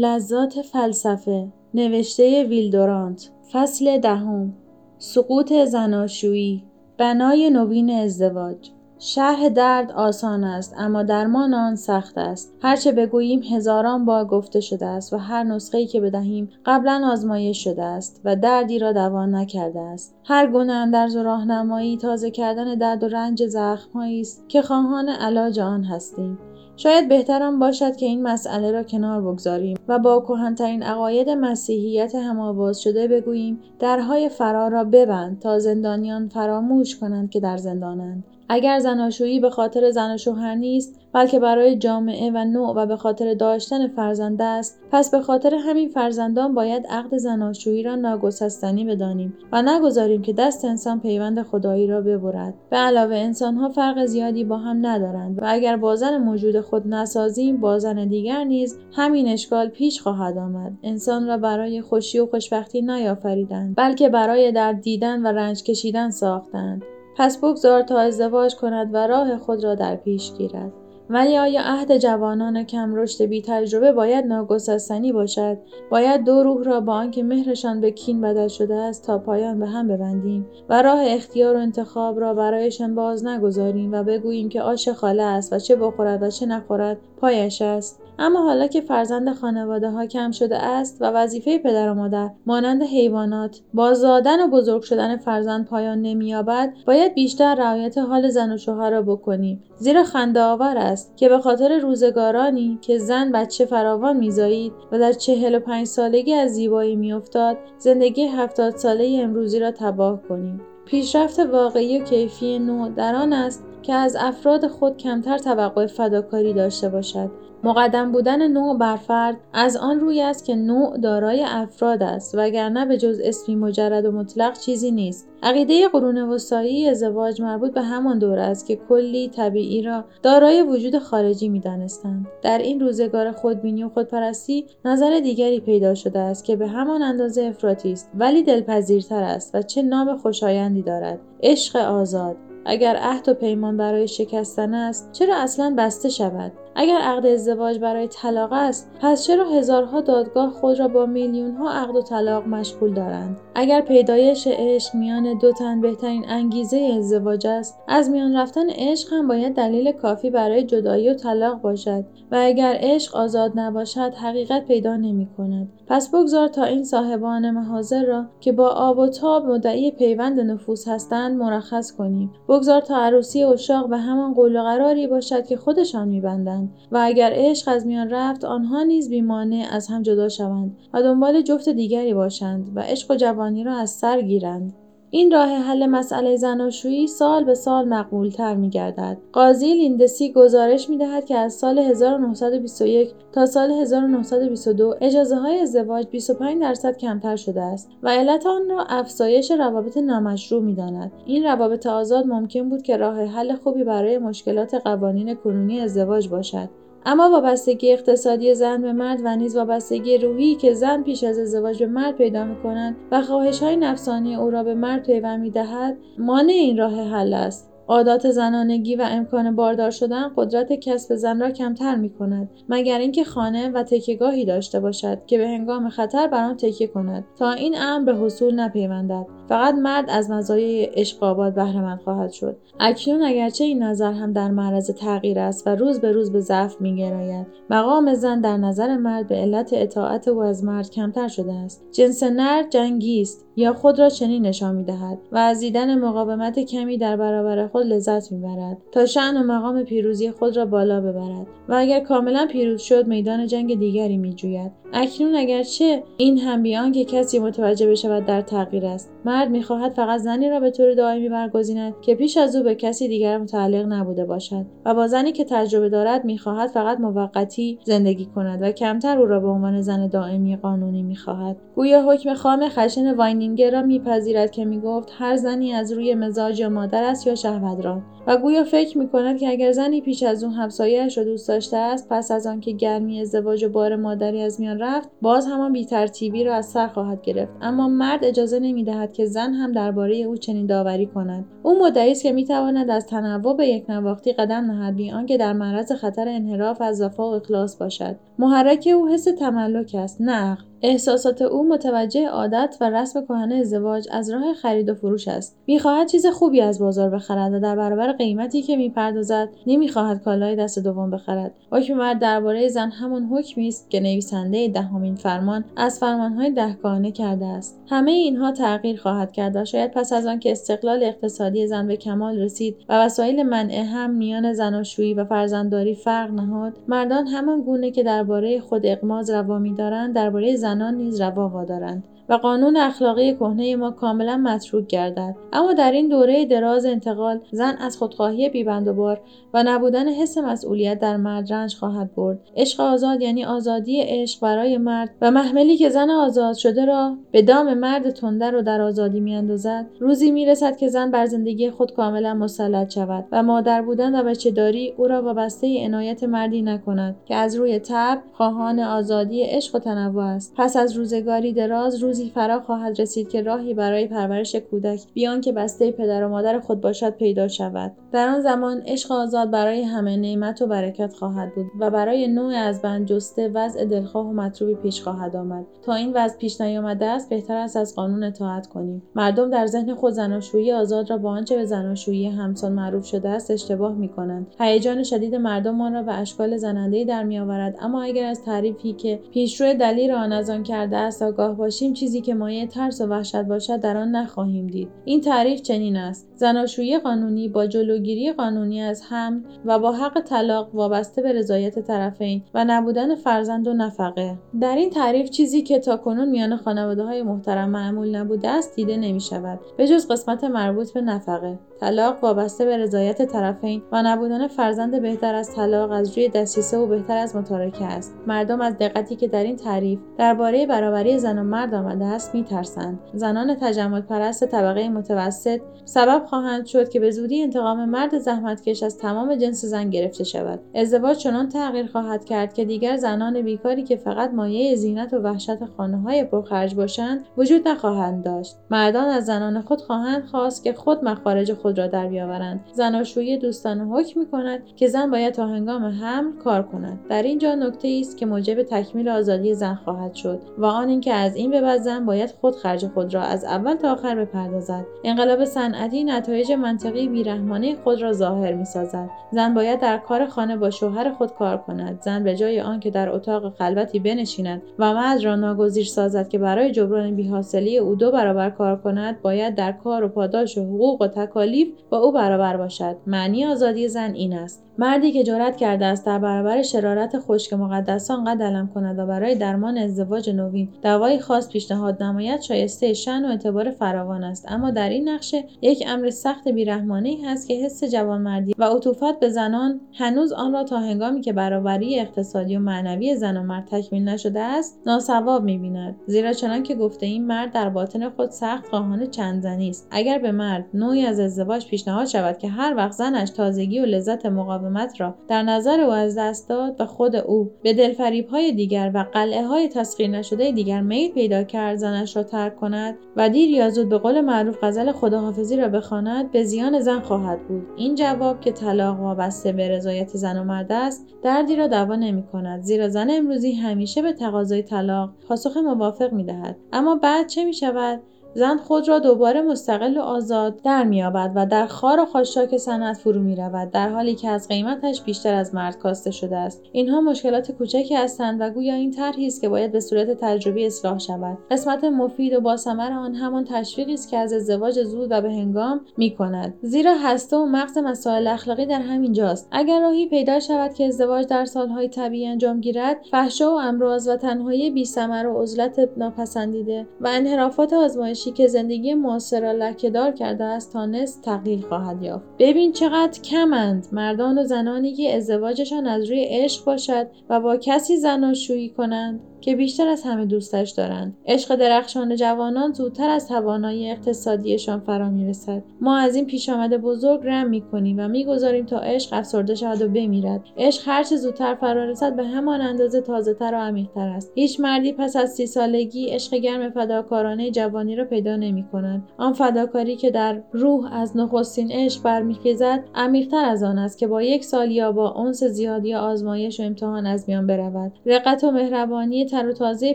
لذات فلسفه نوشته ویلدورانت فصل دهم سقوط زناشویی بنای نوین ازدواج. شرح درد آسان است اما درمان آن سخت است. هرچه بگوییم هزاران بار گفته شده است و هر نسخه‌ای که بدهیم قبلا آزمایش شده است و دردی را دوا نکرده است. هر گونه اندرز و راهنمایی تازه کردن درد و رنج زخمهایی است که خواهان علاج آن هستیم. شاید بهترم باشد که این مسئله را کنار بگذاریم و با کهنترین عقاید مسیحیت همآواز شده بگوییم درهای فرار را ببند تا زندانیان فراموش کنند که در زندانند. اگر زناشویی به خاطر زن و شوهر نیست بلکه برای جامعه و نوع و به خاطر داشتن فرزند است پس به خاطر همین فرزندان باید عقد زناشویی را ناگسستنی بدانیم و نگذاریم که دست انسان پیوند خدایی را ببرد. به علاوه انسانها فرق زیادی با هم ندارند و اگر با زن موجود خود نسازیم با زن دیگر نیز همین اشکال پیش خواهد آمد. انسان را برای خوشی و خوشبختی نیافریدند بلکه برای درد دیدن و رنج کشیدن ساختند. پس بگذار تا ازدواج کند و راه خود را در پیش گیرد. ولی آیا عهد جوانان کم رشد بی تجربه باید ناگسستنی باشد؟ باید دو روح را با آنکه مهرشان به کین بدل شده است تا پایان به هم ببندیم و راه اختیار و انتخاب را برایشان باز نگذاریم و بگوییم که آش خاله است و چه بخورد و چه نخورد پایش است. اما حالا که فرزند خانواده ها کم شده است و وظیفه پدر و مادر مانند حیوانات با زادن و بزرگ شدن فرزند پایان نمییابد باید بیشتر رعایت حال زن و شوهر را بکنیم. زیرا خنده آور است. که به خاطر روزگارانی که زن بچه فراوان میزایید و در چهل و پنج سالگی از زیبایی میافتاد زندگی هفتاد ساله امروزی را تباه کنیم. پیشرفت واقعی و کیفی نوع در آن است که از افراد خود کمتر توقع فداکاری داشته باشد. مقدم بودن نوع بر فرد از آن روی است که نوع دارای افراد است وگرنه به جز اسمی مجرد و مطلق چیزی نیست. عقیده قرون وسطایی ازدواج مربوط به همان دور است که کلی طبیعی را دارای وجود خارجی می‌دانستند. در این روزگار خودبینی و خودپرستی نظر دیگری پیدا شده است که به همان اندازه افراطی است ولی دلپذیرتر است و چه نام خوشایندی دارد. عشق آزاد. اگر عهد و پیمان برای شکستن است چرا اصلا بسته شود؟ اگر عقد ازدواج برای طلاق است پس چرا هزارها دادگاه خود را با میلیون ها عقد و طلاق مشغول دارند؟ اگر پیدایش عشق میان دو تن بهترین انگیزه ازدواج است از میان رفتن عشق هم باید دلیل کافی برای جدایی و طلاق باشد و اگر عشق آزاد نباشد حقیقت پیدا نمی کند. پس بگذار تا این صاحبان محاضر را که با آب و تاب مدعی پیوند نفوس هستند مرخص کنیم. بگذار تا عروسی اشاق به همان قول و قراری باشد که خودشان میبندند و اگر عشق از میان رفت آنها نیز بیمانع از هم جدا شوند و دنبال جفت دیگری باشند و عشق و جوانی را از سر گیرند. این راه حل مسئله زناشویی سال به سال مقبولتر می گردد. قاضی لیندسی گزارش می دهد که از سال 1921 تا سال 1922 اجازه های ازدواج 25 درصد کمتر شده است و علت آن را افزایش روابط نامشروع می داند. این روابط آزاد ممکن بود که راه حل خوبی برای مشکلات قوانین کنونی ازدواج باشد. اما وابستگی اقتصادی زن به مرد و نیز وابستگی روحی که زن پیش از ازدواج به مرد پیدا می‌کنند و خواهش های نفسانی او را به مرد پیوند می‌دهد مانع این راه حل است. عادات زنانگی و امکان باردار شدن قدرت کسب زن را کمتر می کند مگر اینکه خانه و تکیهگاهی داشته باشد که به هنگام خطر بر آن تکیه کند. تا این امر به حصول نپیوندد. فقط مرد از مزایای عشق آباد بهرهمند خواهد شد. اکنون اگرچه این نظر هم در معرض تغییر است و روز به روز به ضعف میگراید مقام زن در نظر مرد به علت اطاعت او از مرد کمتر شده است. جنس نر جنگی است. یا خود را چنین نشان می‌دهد و از دیدن مقاومت کمی در برابر خود لذت می‌برد تا شعن و مقام پیروزی خود را بالا ببرد و اگر کاملا پیروز شد میدان جنگ دیگری میجوید. اکنون اگرچه این هم بیان که کسی متوجه بشود در تغییر است مرد می‌خواهد فقط زنی را به طور دائمی برگزیند که پیش از او به کسی دیگر متعلق نبوده باشد و با زنی که تجربه دارد می‌خواهد فقط موقتی زندگی کند و کمتر او را به عنوان زن دائمی قانونی می‌خواهد. گویا حکم خام خشن واینینگر را میپذیرد که می‌گفت هر زنی از روی مزاج یا مادر است یا شهوتران. و گویا فکر می‌کند که اگر زنی پیش از اون همسایهاش را دوست داشته است پس از آنکه گرمی ازدواج و بار مادری از میان رفت باز همان بیترتیبی را از سر خواهد گرفت. اما مرد اجازه نمی‌دهد که زن هم درباره او چنین داوری کند. او مدعی است که می‌تواند از تنوع به یک نواختی قدم نهد بی آنکه در معرض خطر انحراف از وفا و اخلاص باشد. محرک او حس تملک است نه احساسات او متوجه عادت و رسم کهن ازدواج از راه خرید و فروش است. می‌خواهد چیز خوبی از بازار بخرد و در برابر قیمتی که می‌پردازد نمی‌خواهد کالای دست دوم بخرد. حکم مرد درباره زن همان حکمی است که نویسنده دهمین فرمان از فرمانهای دهگانه کرده است. همه اینها تغییر خواهد کرد و شاید پس از آن که استقلال اقتصادی زن به کمال رسید و وسایل منع هم میان زناشویی و فرزندداری فرق نهاد مردان همان گونه که درباره خود اقماز روا میدارند درباره زنان نیز روا وادارند. و قانون اخلاقی کهنه ما کاملا متروک گردد. اما در این دوره دراز انتقال زن از خودخواهی بیبند و و نبودن حس مسئولیت در مرد رنج خواهد برد. عشق آزاد یعنی آزادی عشق برای مرد و محملی که زن آزاد شده را به دام مرد تنده رو در آزادی میاندازد. روزی می‌رسد که زن بر زندگی خود کاملا مسلط شود و مادر بودن و بچهداری او را وابسته عنایت مردی نکند که از روی تب خواهان آزادی عشق و تنوع است. پس از روزگاری دراز روز روزی فرا خواهد رسید که راهی برای پرورش کودک بیان که بسته پدر و مادر خود باشد پیدا شود. در آن زمان عشق آزاد برای همه نعمت و برکت خواهد بود و برای نوع از بند جسته وضع دلخواه و مطلوبی پیش خواهد آمد. تا این وضع پیش نیامده است بهتر است از قانون اطاعت کنیم. مردم در ذهن خود زناشویی آزاد را با آنچه به زناشویی همسان معروف شده است اشتباه می کنند هیجان شدید مردم را به اشکال زنندهای در میآورد. اما اگر از تعریفی که پیشرو دلیل آن از آن کرده است آگاه باشیم چیزی که مایه ترس و وحشت باشد در آن نخواهیم دید. این تعریف چنین است. زناشویی قانونی با جلوگیری قانونی از حمل و با حق طلاق وابسته به رضایت طرفین و نبودن فرزند و نفقه. در این تعریف چیزی که تاکنون میان خانواده های محترم معمول نبوده است دیده نمی شود به جز قسمت مربوط به نفقه. طلاق وابسته به رضایت طرفین و نبودن فرزند بهتر از طلاق از روی دسیسه و بهتر از متارکه است. مردم از دقتی که در این تعریف درباره برابری زن و مرد آمده است میترسند. زنان تجمل پرست طبقه متوسط سبب خواهند شد که به زودی انتقام مرد زحمتکش از تمام جنس زن گرفته شود. ازدواج چنان تغییر خواهد کرد که دیگر زنان بیکاری که فقط مایه زینت و وحشت خانه های پرخرج باشند وجود نخواهند داشت. مردان از زنان خود خواهند خواست که خود مخارج خود را در بیاورند. زناشویی دوستانه حکم می کند که زن باید تا هنگام حمل کار کند. در اینجا نکته است که موجب تکمیل آزادی زن خواهد شد و آن اینکه از این به بعد زن باید خود خرج خود را از اول تا آخر بپردازد. انقلاب صنعتی نتایج منطقی بیرحمانه خود را ظاهر می سازد زن باید در کار خانه با شوهر خود کار کند. زن به جای آنکه در اتاق خلوتی بنشیند و مرد را ناگزیر سازد که برای جبران بیحاصلی او دو برابر کار کند باید در کار و پاداش و حقوق و تکالیف با او برابر باشد. معنی آزادی زن این است. مردی که جرأت کرده است در برابر شرارت خشک مقدسان قد کند و برای درمان ازدواج نوین دوای خاص پیشنهاد نماید شایسته شن و اعتبار فراوان است. اما در این نقشه یک امر سخت بیرحمانه هست که حس جوانمردی و عطوفت به زنان هنوز آن را تا هنگامی که برابری اقتصادی و معنوی زن و مرد تکمیل نشده است ناسواب می‌بیند. زیرا چنان که گفته این مرد در باطن خود سخت خواهان چند زنی است. اگر به مرد نوعی از ازدواج پیشنهاد شود که هر وقت زنش تازگی و لذت مقاومت را در نظر او از دست داد و خود او به دلفریب های دیگر و قلعه های تسخیر نشده دیگر میل پیدا کرد زنش را ترک کند و دیر یا زود به قول معروف غزل خداحافظی را بخواند به زیان زن خواهد بود. این جواب که طلاق وابسته به رضایت زن و مرد است دردی را دوا نمی کند زیرا زن امروزی همیشه به تقاضای طلاق پاسخ موافق می دهد اما بعد چه می شود زن خود را دوباره مستقل و آزاد در مییابد و در خار و خاشاک صنعت فرو می‌رود در حالی که از قیمتش بیشتر از مرد کاسته شده است. اینها مشکلات کوچکی هستند و گویا این طرحی است که باید به صورت تجربی اصلاح شود. قسمت مفید و باثمر آن همان تشویقی است که از ازدواج زود و به هنگام می کند زیرا هسته و مغز مسائل اخلاقی در همین جاست. اگر راهی پیدا شود که ازدواج در سالهای طبیعی انجام گیرد فحشا و امراض و تنهایی بیثمر و عزلت ناپسندیده و انحرافات آزمایشی که زندگی معاصر را لکهدار کرده است تا نصف تقلیل خواهد یافت. ببین چقدر کمند. مردان و زنانی که ازدواجشان از روی عشق باشد و با کسی زناشویی کنند. که بیشتر از همه دوستش دارند. عشق درخشان جوانان زودتر از توانایی اقتصادیشان فرا می‌رسد. ما از این پیش آمده بزرگ رم می‌کنیم و می‌گذاریم تا عشق افسرده شود و بمیرد. عشق هرچه زودتر فرا رسد به همان اندازه تازهتر و عمیقتر است. هیچ مردی پس از سی سالگی عشق گرم فداکارانه جوانی را پیدا نمی کنند آن فداکاری که در روح از نخستین عشق برمیخیزد عمیقتر از آن است که با یک سال یا با اونس زیادی آزمایش و امتحان از میان برود. رقت و مهربانی تر و تازه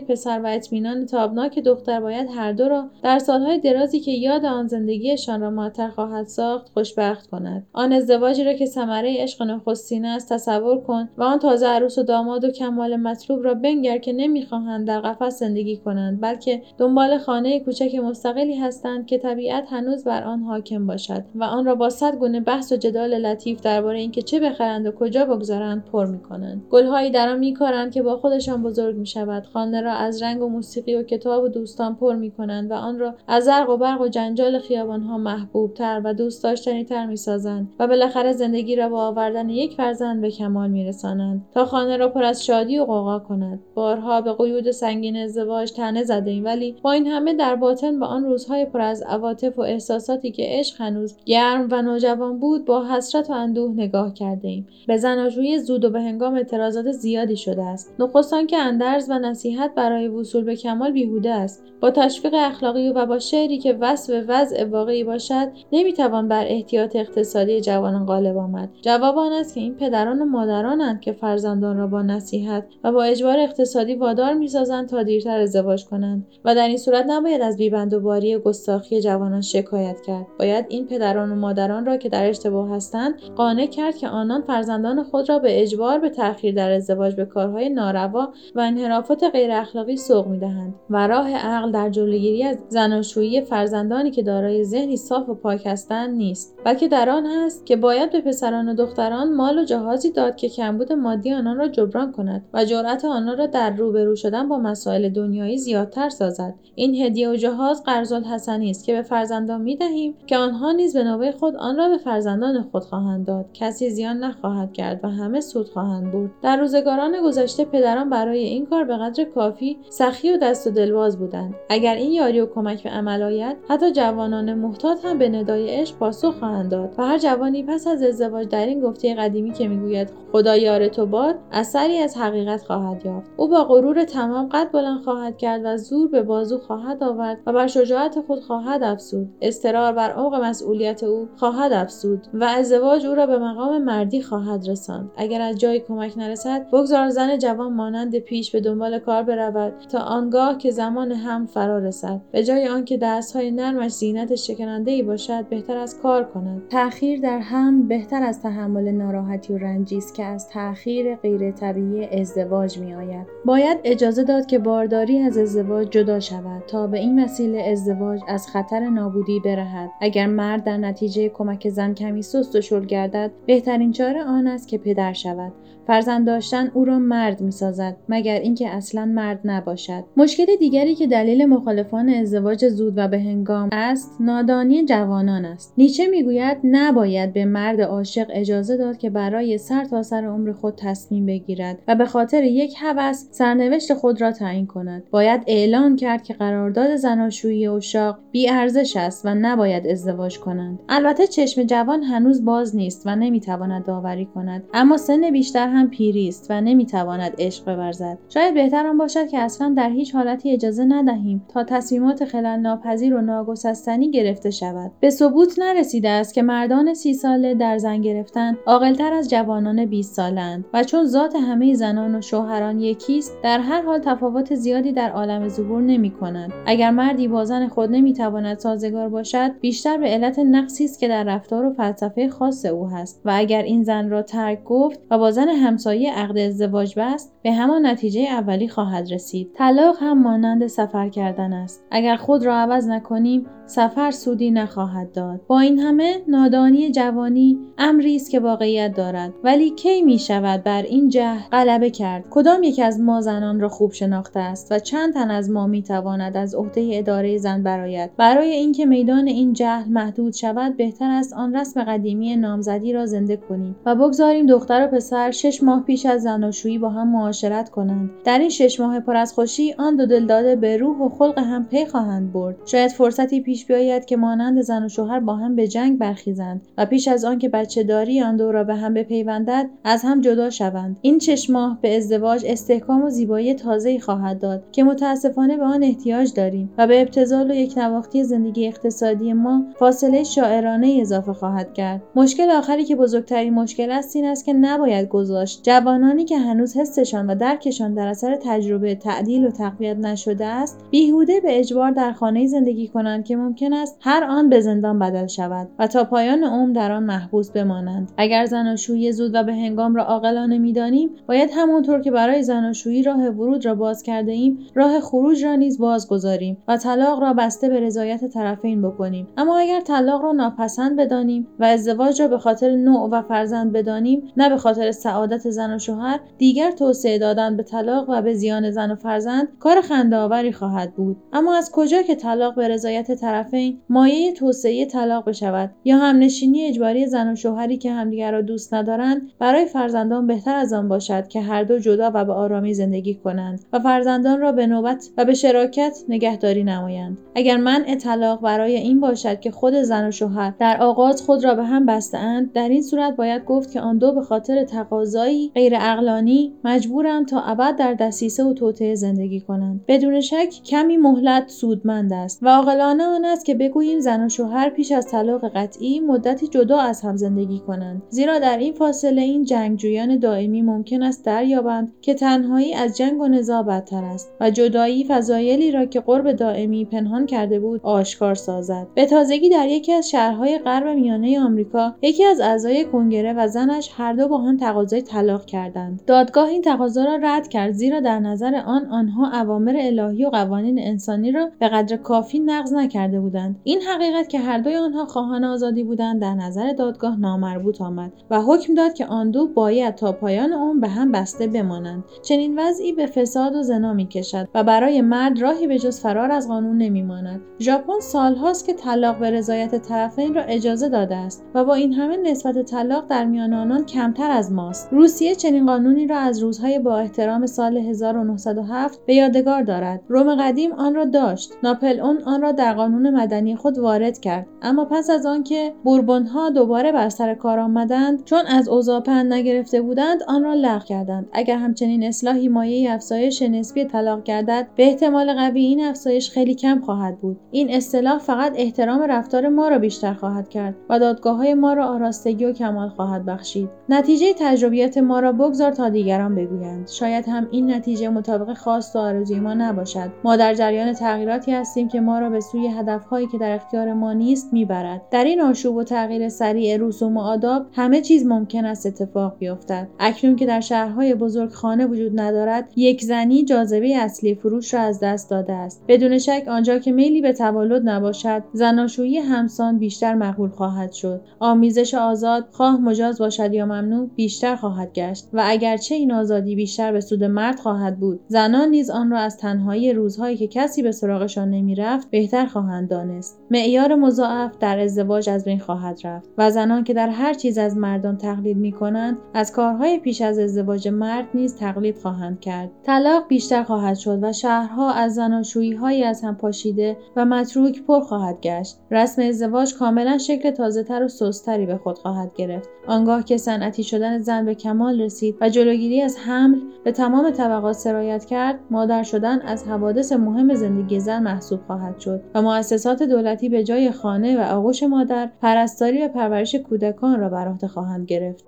پسر و اطمینان تابناک دختر باید هر دو را در سالهای درازی که یاد آن زندگیشان را معطر خواهد ساخت خوشبخت کند. آن ازدواجی را که ثمره عشق نخستین است تصور کن و آن تازه عروس و داماد و کمال مطلوب را بنگر که نمی‌خواهند در قفس زندگی کنند بلکه دنبال خانه کوچک مستقلی هستند که طبیعت هنوز بر آن حاکم باشد و آن را با صد گونه بحث و جدال لطیف درباره اینکه چه بخرند و کجا بگذارند پر می‌کنند. گلهایی در آن میکارند که با خودشان بزرگ می‌شود. خانه را از رنگ و موسیقی و کتاب و دوستان پر می‌کنند و آن را از زرق و برق و جنجال خیابانها محبوب تر و دوست داشتنی تر می‌سازند و بالاخره زندگی را با آوردن یک فرزند به کمال میرسانند تا خانه را پر از شادی و غوغا کند. بارها به قیود سنگین ازدواج طعنه زده ایم ولی با این همه در باطن به آن روزهای پر از عواطف و احساساتی که عشق هنوز گرم و نوجوان بود با حسرت و اندوه نگاه کرده ایم به زناشویی زود و به هنگام اعتراضات زیادی شده است. نخست آن که اندرز و نصیحت برای وصول به کمال بیهوده است. با تشویق اخلاقی و با شعری که وصف وضع واقعی باشد نمی‌توان بر احتیاط اقتصادی جوانان غالب آمد. جواب آن است که این پدران و مادرانند که فرزندان را با نصیحت و با اجبار اقتصادی وادار می‌سازند تا دیرتر ازدواج کنند و در این صورت نباید از بیبندوباری و گستاخی جوانان شکایت کرد. باید این پدران و مادران را که در اشتباه هستند قانع کرد که آنان فرزندان خود را به اجبار به تأخیر در ازدواج به کارهای ناروا و انحرافات غیر اخلاقی سوق می‌دهند و راه عقل در جلوگیری از زناشویی فرزندانی که دارای ذهنی صاف و پاک هستند نیست بلکه در آن است که باید به پسران و دختران مال و جهازی داد که کمبود مادی آنان را جبران کند و جرأت آنان را در روبرو شدن با مسائل دنیایی زیادتر سازد. این هدیه و جهاز قرض الحسنی است که به فرزندان می‌دهیم که آنها نیز به نوبه خود آن را به فرزندان خود خواهند داد. کسی زیان نخواهد کرد و همه سود خواهند برد. در روزگاران گذشته پدران برای این کار به قدر کافی سخی و دست و دلواز بودند. اگر این یاری و کمک به عمل آید حتی جوانان محتاط هم به ندای عشق پاسخ خواهند داد. و هر جوانی پس از ازدواج در این گفته قدیمی که می‌گوید خدا یار تو باد اثری از حقیقت خواهد یافت. او با غرور تمام قد بلند خواهد کرد و زور به بازو خواهد آورد و بر شجاعت خود خواهد افزود. استرار بر عمق مسئولیت او خواهد افزود و ازدواج او را به مقام مردی خواهد رساند. اگر از جای کمک نرسد بگذار زن جوان مانند پیش به دنبال کار برود تا آنگاه که زمان هم فرا رسد. به جای آنکه دستهای نرمش زینت شکننده ای باشد بهتر از کار کند. تأخیر در هم بهتر از تحمل ناراحتی و رنجی است که از تأخیر غیر طبیعی ازدواج می آید. باید اجازه داد که بارداری از ازدواج جدا شود تا به این وسیله ازدواج از خطر نابودی برهد. اگر مرد در نتیجه کمک زن کمی سست و شل گردد بهترین چاره آن است که پدر شود. فرزند داشتن او را مرد می سازد مگر اینکه اصلا مرد نباشد. مشکل دیگری که دلیل مخالفان ازدواج زود و به هنگام است نادانی جوانان است. نیچه می‌گوید نباید به مرد عاشق اجازه داد که برای سر تا سر عمر خود تصمیم بگیرد و به خاطر یک هوس سرنوشت خود را تعیین کند. باید اعلان کرد که قرارداد زناشویی اشاق بی ارزش است و نباید ازدواج کنند. البته چشم جوان هنوز باز نیست و نمی‌تواند داوری کند اما سن بیشتر هم پیری است و نمی‌تواند عشق بورزد. شاید بهتر آن باشد که اصلا در هیچ حالتی اجازه ندهیم تا تصمیمات خلل ناپذیر و ناگسستنی گرفته شود. به ثبوت نرسیده است که مردان سی ساله در زن گرفتن عاقلتر از جوانان 20 سالند و چون ذات همه زنان و شوهران یکیست در هر حال تفاوت زیادی در عالم ظهور نمی کنند. اگر مردی با زن خود نمی‌تواند سازگار باشد بیشتر به علت نقصی است که در رفتار و فلسفه خاص او هست. و اگر این زن را ترک گفت و با زن همسایه عقد ازدواج بست به همان نتیجه اولی خواهد رسید. طلاق هم مانند سفر کردن است. اگر خود را عوض نکنیم سفر سودی نخواهد داد. با این همه نادانی جوانی امری است که واقعیت دارد. ولی کی می شود بر این جهل غلبه کرد؟ کدام یک از ما زنان را خوب شناخته است و چند تن از ما می تواند از عهده اداره زن برآید؟ برای اینکه میدان این جهل محدود شود بهتر است آن رسم قدیمی نامزدی را زنده کنیم و بگذاریم دختر و پسر شش ماه پیش از زناشویی با هم معاشرت کنند. در این شش ماه پر از خوشی آن دو دلداده به روح و خلق هم پی خواهند برد. شاید فرصتی پیش بیاید که مانند زن و شوهر با هم به جنگ برخیزند و پیش از آنکه بچه داری آن دو را به هم بپیوندد از هم جدا شوند. این چشماه به ازدواج استحکام و زیبایی تازه‌ای خواهد داد که متاسفانه به آن احتیاج داریم و به ابتزال و یک نواختی زندگی اقتصادی ما فاصله شاعرانه اضافه خواهد کرد. مشکل آخری که بزرگترین مشکل است این است که نباید گذاشت. جوانانی که هنوز حسشان و درکشان در اثر تجربه تعدیل و تقویت نشده است بیهوده به اجبار در خانه زندگی کنند که ممکن است هر آن به زندان بدل شود و تا پایان عمر در آن محبوس بمانند. اگر زناشویی زود و به هنگام را عاقلانه می‌دانیم باید همانطور که برای زناشویی راه ورود را باز کرده ایم راه خروج را نیز باز گذاریم و طلاق را بسته به رضایت طرفین بکنیم. اما اگر طلاق را ناپسند بدانیم و ازدواج را به خاطر نوع و فرزند بدانیم نه به خاطر سعادت زن و شوهر دیگر توسعه دادن به طلاق و به زیان زن و فرزند کار خنده خواهد بود. اما از کجا که طلاق به رضایت طرفین مایه توسعه طلاق بشود یا همنشینی اجباری زن و شوهری که همدیگر را دوست ندارند برای فرزندان بهتر از آن باشد که هر دو جدا و به آرامی زندگی کنند و فرزندان را به نوبت و به شراکت نگهداری نمایند. اگر منع طلاق برای این باشد که خود زن و شوهر در آغاز خود را به هم بستهاند در این صورت باید گفت که آن دو به خاطر تقاضایی غیر اقلانی مجبورند تا ابد در دسیسه و توطعه زندگی کنند. بدون شک کمی مهلت سودمند است و عاقلانه آن است که بگوییم زن و شوهر پیش از طلاق قطعی مدتی جدا از هم زندگی کنند. زیرا در این فاصله این جنگجویان دائمی ممکن است دریابند که تنهایی از جنگ و نزاع بدتر است و جدایی فضایلی را که قرب دائمی پنهان کرده بود آشکار سازد. به تازگی در یکی از شهرهای غرب میانه آمریکا یکی از اعضای کنگره و زنش هر دو با هم تقاضای طلاق کردند. دادگاه این تقاضا را رد کرد زیرا در نظر آن آنها اوامر الهی و قوانین انسانی را به قدر کافی نقض نکرده بودند. این حقیقت که هر دوی آنها خواهان آزادی بودند در نظر دادگاه نامربوط آمد و حکم داد که آن دو باید تا پایان عمر به هم بسته بمانند. چنین وضعی به فساد و زنا می‌کشد و برای مرد راهی به جز فرار از قانون نمیماند. ژاپن سالهاست که طلاق به رضایت طرفین را اجازه داده است و با این همه نسبت طلاق در میان آنان کمتر از ماست. روسیه چنین قانونی را از روزهای با احترام سال 1907 به یادگار دارد. روم قدیم آن را داشت. ناپل اون آن را در قانون مدنی خود وارد کرد. اما پس از آنکه بوربونها دوباره بر سر کار آمدند چون از اوضاع پند نگرفته بودند آن را لغو کردند. اگر همچنین اصلاحی مایه افزایش نسبی طلاق گردد به احتمال قوی این افزایش خیلی کم خواهد بود. این اصطلاح فقط احترام رفتار ما را بیشتر خواهد کرد و دادگاه های ما را آراستگی و کمال خواهد بخشید. نتیجه تجربیات ما را بگذار تا دیگران بگویند. شاید هم این نتیجه مطابق خواست و آرزوی ما نباشد. ما در جریان تغییراتی هستیم که ما را به سوی هدفهایی که در اختیار ما نیست می‌برد. در این آشوب و تغییر سریع رسوم و آداب همه چیز ممکن است اتفاق بیفتد. اکنون که در شهرهای بزرگ خانه وجود ندارد یک زنی جاذبه اصلی فروش را از دست داده است. بدون شک آنجا که میلی به تولد نباشد زناشویی همسان بیشتر مقبول خواهد شد. آمیزش آزاد خواه مجاز باشد یا ممنوع بیشتر خواهد گشت. و اگرچه این آزادی بیشتر به سود مرد خواهد بود زنان نیز آن را از تنهایی روزهایی که کسی به سراغشان نمی‌رفت بهتر خواهند دانست. معیار مضاعف در ازدواج از بین خواهد رفت و زنان که در هر چیز از مردان تقلید می کنند از کارهای پیش از ازدواج مرد نیز تقلید خواهند کرد. طلاق بیشتر خواهد شد و شهرها از زناشویی هایی از هم پاشیده و متروک پر خواهد گشت. رسم ازدواج کاملا شکل تازه تر و سستری به خود خواهد گرفت. آنگاه که صنعتی شدن زن به کمال رسید و جلوگیری از حمل به تمام طبقات سرایت کرد مادر شدن از حوادث مهم زندگی زن محسوب خواهد شد و مؤسسات دولتی به جای خانه و آغوش مادر پرستاری و پرورش کودکان را بر عهده خواهند گرفت.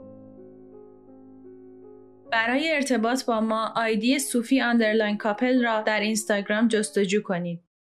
برای ارتباط با ما آیدی صوفی underline کاپل را در اینستاگرام جستجو کنید.